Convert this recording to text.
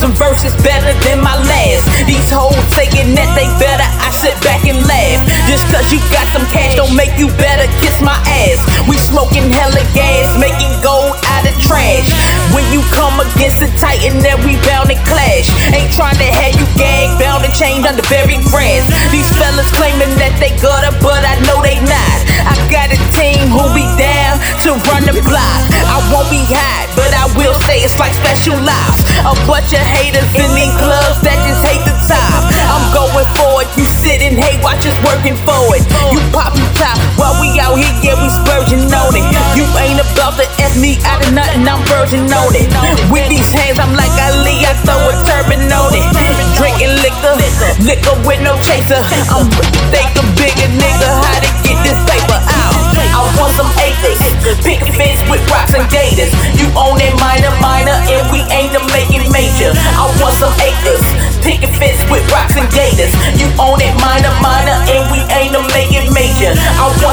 thousand verses better than my last. These hoes saying that they better, I sit back and laugh. Just cause you got some cash don't make you better kiss my ass. We smoking hella gas, making gold out of trash. When you come against a titan, then we bound to clash. Ain't trying to have you gag, bound to change under very grass. It's like special lives. A bunch of haters in these clubs that just hate the top. I'm going for it, you sit and hate, watch us working for it. You pop, you top, while we out here, yeah, we splurging on it. You ain't about to F me out of nothing, I'm virgin on it. With these hands, I'm like Ali, I throw a turban on it. Drinking liquor, liquor with no chaser. I'm think a bigger nigga, how to get this paper out. I want some acres, pick own that minor, minor, and we aim to make it major. I want some acres, pick a fence with rocks and gators. You own it minor, minor, and we aim to make it major. I want